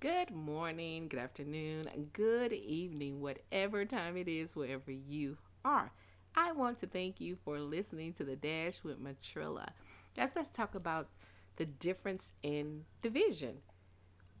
Good morning, good afternoon, good evening, whatever time it is, wherever you are. I want to thank you for listening to the Dash with Matrilla. Guys, let's talk about the difference in division.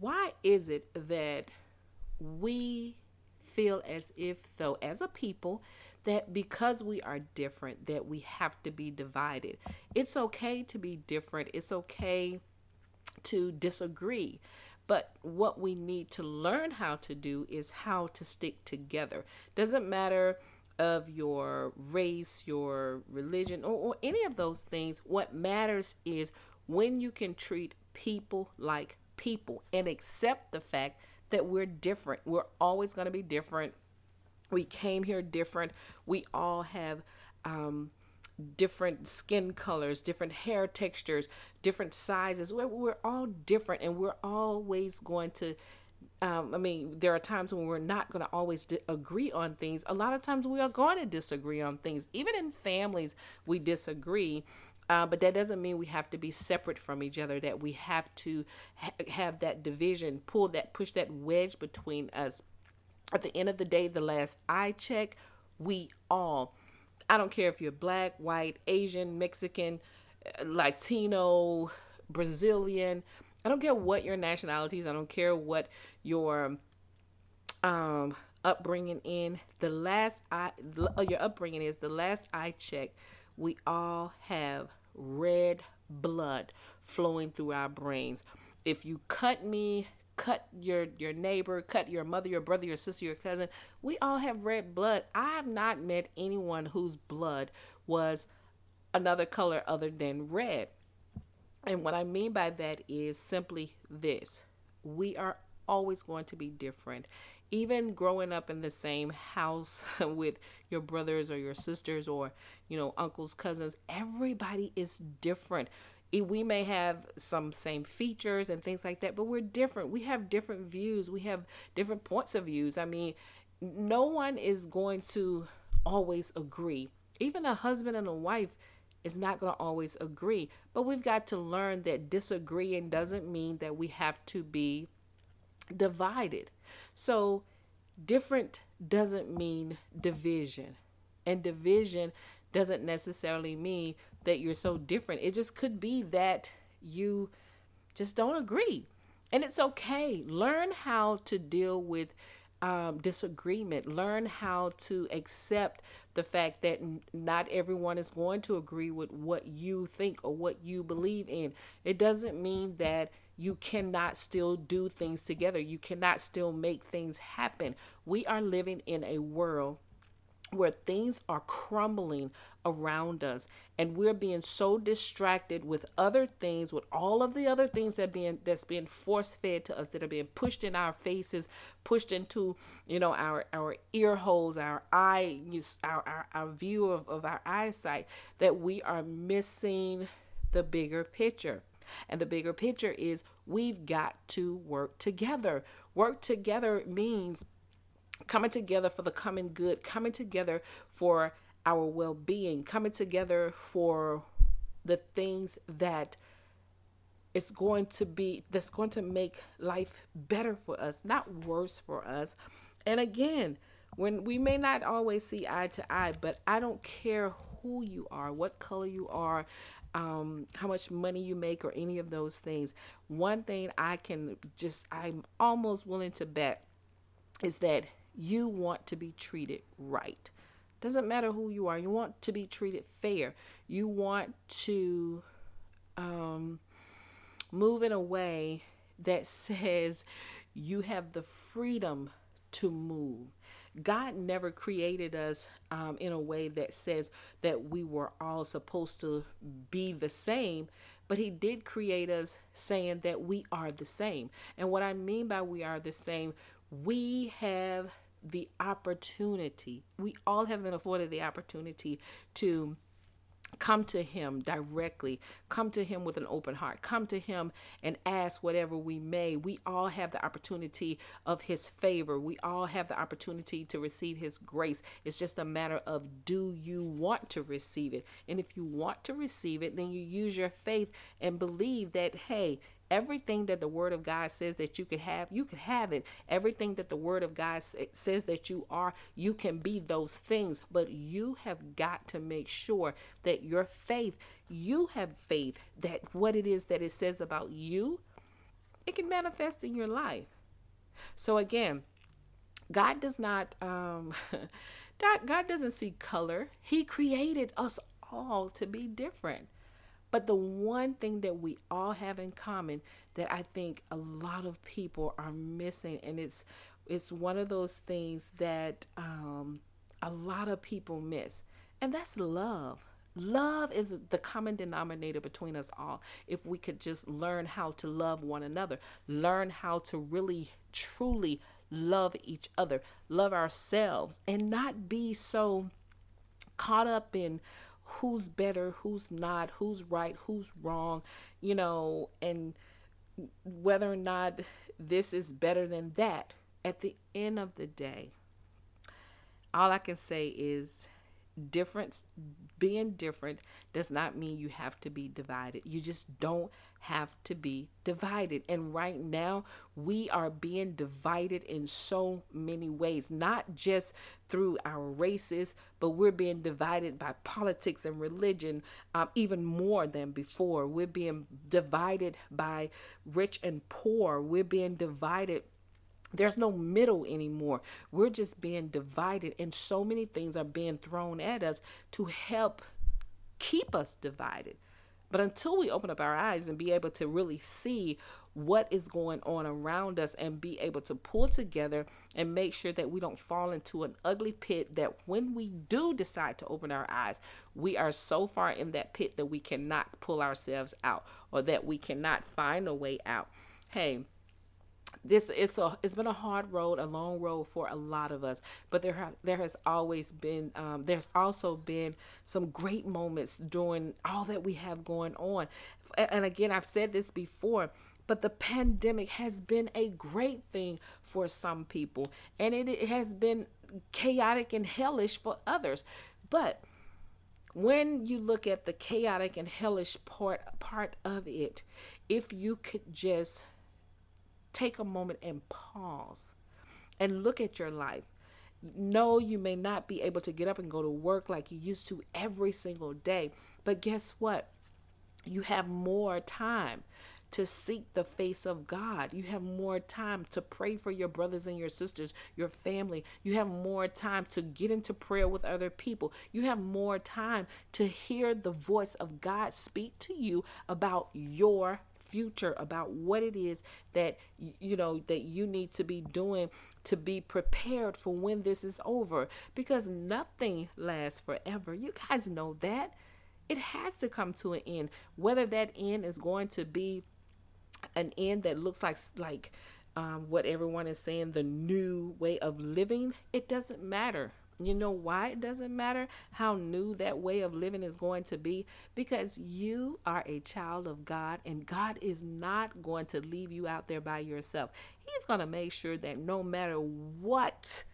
Why is it that we feel as if though as a people that because we are different that we have to be divided. It's okay to be different. It's okay to disagree. But what we need to learn how to do is how to stick together. Doesn't matter of your race, your religion, or, or any of those things. What matters is when you can treat people like people and accept the fact that we're different. We're always going to be different. We came here different. We all have um, different skin colors, different hair textures, different sizes. We're, we're all different and we're always going to. Um, I mean, there are times when we're not going to always di- agree on things. A lot of times we are going to disagree on things. Even in families, we disagree. Uh, but that doesn't mean we have to be separate from each other, that we have to ha- have that division, pull that, push that wedge between us. At the end of the day, the last I check, we all I don't care if you're black, white, Asian, Mexican, Latino, Brazilian. I don't care what your nationalities. I don't care what your um, upbringing in. The last I uh, your upbringing is the last I checked. We all have red blood flowing through our brains. If you cut me, cut your your neighbor, cut your mother, your brother, your sister, your cousin. We all have red blood. I have not met anyone whose blood was another color other than red. And what I mean by that is simply this. We are always going to be different. Even growing up in the same house with your brothers or your sisters or, you know, uncles, cousins, everybody is different we may have some same features and things like that, but we're different. We have different views. We have different points of views. I mean, no one is going to always agree. Even a husband and a wife is not going to always agree. But we've got to learn that disagreeing doesn't mean that we have to be divided. So, different doesn't mean division. And division doesn't necessarily mean that you're so different. It just could be that you just don't agree. And it's okay. Learn how to deal with um, disagreement. Learn how to accept the fact that n- not everyone is going to agree with what you think or what you believe in. It doesn't mean that you cannot still do things together. You cannot still make things happen. We are living in a world where things are crumbling around us and we're being so distracted with other things with all of the other things that being that's being force fed to us that are being pushed in our faces pushed into you know our our ear holes our eye our, our, our view of, of our eyesight that we are missing the bigger picture. And the bigger picture is we've got to work together. Work together means coming together for the common good, coming together for our well being, coming together for the things that is going to be that's going to make life better for us, not worse for us. And again, when we may not always see eye to eye, but I don't care who you are, what color you are, um, how much money you make, or any of those things. One thing I can just, I'm almost willing to bet is that you want to be treated right. Doesn't matter who you are, you want to be treated fair. You want to um, move in a way that says you have the freedom to move. God never created us um, in a way that says that we were all supposed to be the same, but He did create us saying that we are the same. And what I mean by we are the same, we have the opportunity. We all have been afforded the opportunity to come to him directly come to him with an open heart come to him and ask whatever we may. We all have the opportunity of his favor. We all have the opportunity to receive his grace. It's just a matter of do you want to receive it? And if you want to receive it then you use your faith and believe that hey Everything that the Word of God says that you could have, you could have it. Everything that the Word of God says that you are, you can be those things. But you have got to make sure that your faith, you have faith that what it is that it says about you, it can manifest in your life. So again, God does not um God, doesn't see color. He created us all to be different. But the one thing that we all have in common that I think a lot of people are missing, and it's it's one of those things that um, a lot of people miss, and that's love. Love is the common denominator between us all. If we could just learn how to love one another, learn how to really, truly love each other, love ourselves, and not be so caught up in who's better, who's not, who's right, who's wrong, you know, and whether or not this is better than that. At the end of the day, all I can say is difference being different does not mean you have to be divided. You just don't have to be divided. And right now, we are being divided in so many ways, not just through our races, but we're being divided by politics and religion um, even more than before. We're being divided by rich and poor. We're being divided there's no middle anymore. We're just being divided, and so many things are being thrown at us to help keep us divided. But until we open up our eyes and be able to really see what is going on around us and be able to pull together and make sure that we don't fall into an ugly pit, that when we do decide to open our eyes, we are so far in that pit that we cannot pull ourselves out or that we cannot find a way out. Hey, this it's a it's been a hard road, a long road for a lot of us. But there ha- there has always been um, there's also been some great moments during all that we have going on. And again, I've said this before. But the pandemic has been a great thing for some people, and it, it has been chaotic and hellish for others. But when you look at the chaotic and hellish part part of it, if you could just take a moment and pause and look at your life. No, you may not be able to get up and go to work like you used to every single day, but guess what? You have more time to seek the face of God. You have more time to pray for your brothers and your sisters, your family. You have more time to get into prayer with other people. You have more time to hear the voice of God speak to you about your future about what it is that you know that you need to be doing to be prepared for when this is over. Because nothing lasts forever. You guys know that. It has to come to an end. Whether that end is going to be an end that looks like like um, what everyone is saying the new way of living it doesn't matter you know why it doesn't matter how new that way of living is going to be? Because you are a child of God, and God is not going to leave you out there by yourself. He's going to make sure that no matter what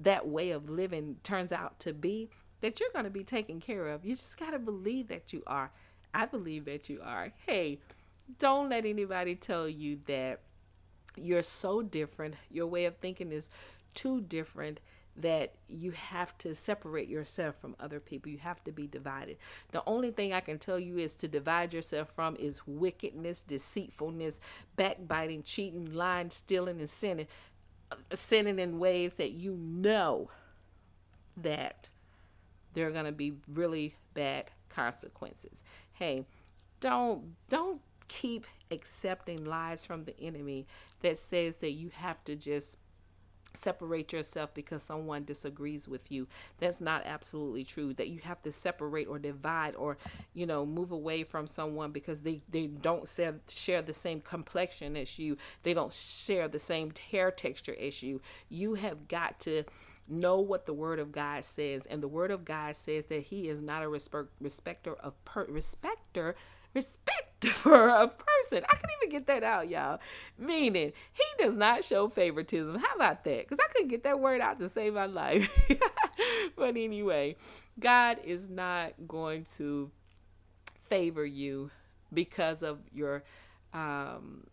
that way of living turns out to be, that you're going to be taken care of. You just got to believe that you are. I believe that you are. Hey, don't let anybody tell you that you're so different, your way of thinking is too different that you have to separate yourself from other people. You have to be divided. The only thing I can tell you is to divide yourself from is wickedness, deceitfulness, backbiting, cheating, lying, stealing, and sinning. Uh, sinning in ways that you know that there are going to be really bad consequences. Hey, don't don't keep accepting lies from the enemy that says that you have to just separate yourself because someone disagrees with you. That's not absolutely true that you have to separate or divide or you know move away from someone because they they don't share, the same complexion as you. They don't share the same hair texture as you. You have got to know what the word of God says and the word of God says that he is not a respect, respecter of per, respecter respect for a person. I can even get that out, y'all. Meaning, he does not show favoritism. How about that? Because I couldn't get that word out to save my life. but anyway, God is not going to favor you because of your um,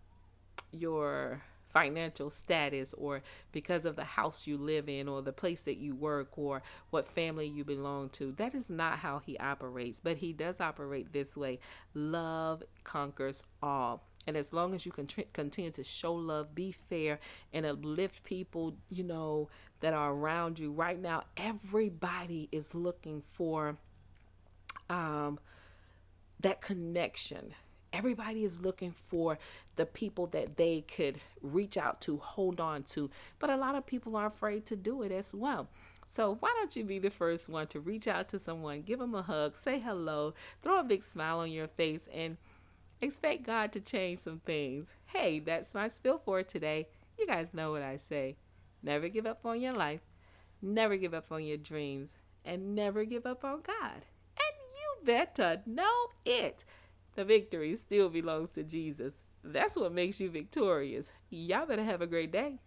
your financial status or because of the house you live in or the place that you work or what family you belong to. That is not how he operates, but he does operate this way. Love conquers all. And as long as you can continue to show love, be fair, and uplift people, you know, that are around you right now, everybody is looking for um, that connection Everybody is looking for the people that they could reach out to, hold on to. But a lot of people are afraid to do it as well. So why don't you be the first one to reach out to someone, give them a hug, say hello, throw a big smile on your face, and expect God to change some things. Hey, that's my spill for today. You guys know what I say. Never give up on your life, never give up on your dreams, and never give up on God. And you better know it. The victory still belongs to Jesus. That's what makes you victorious. Y'all better have a great day.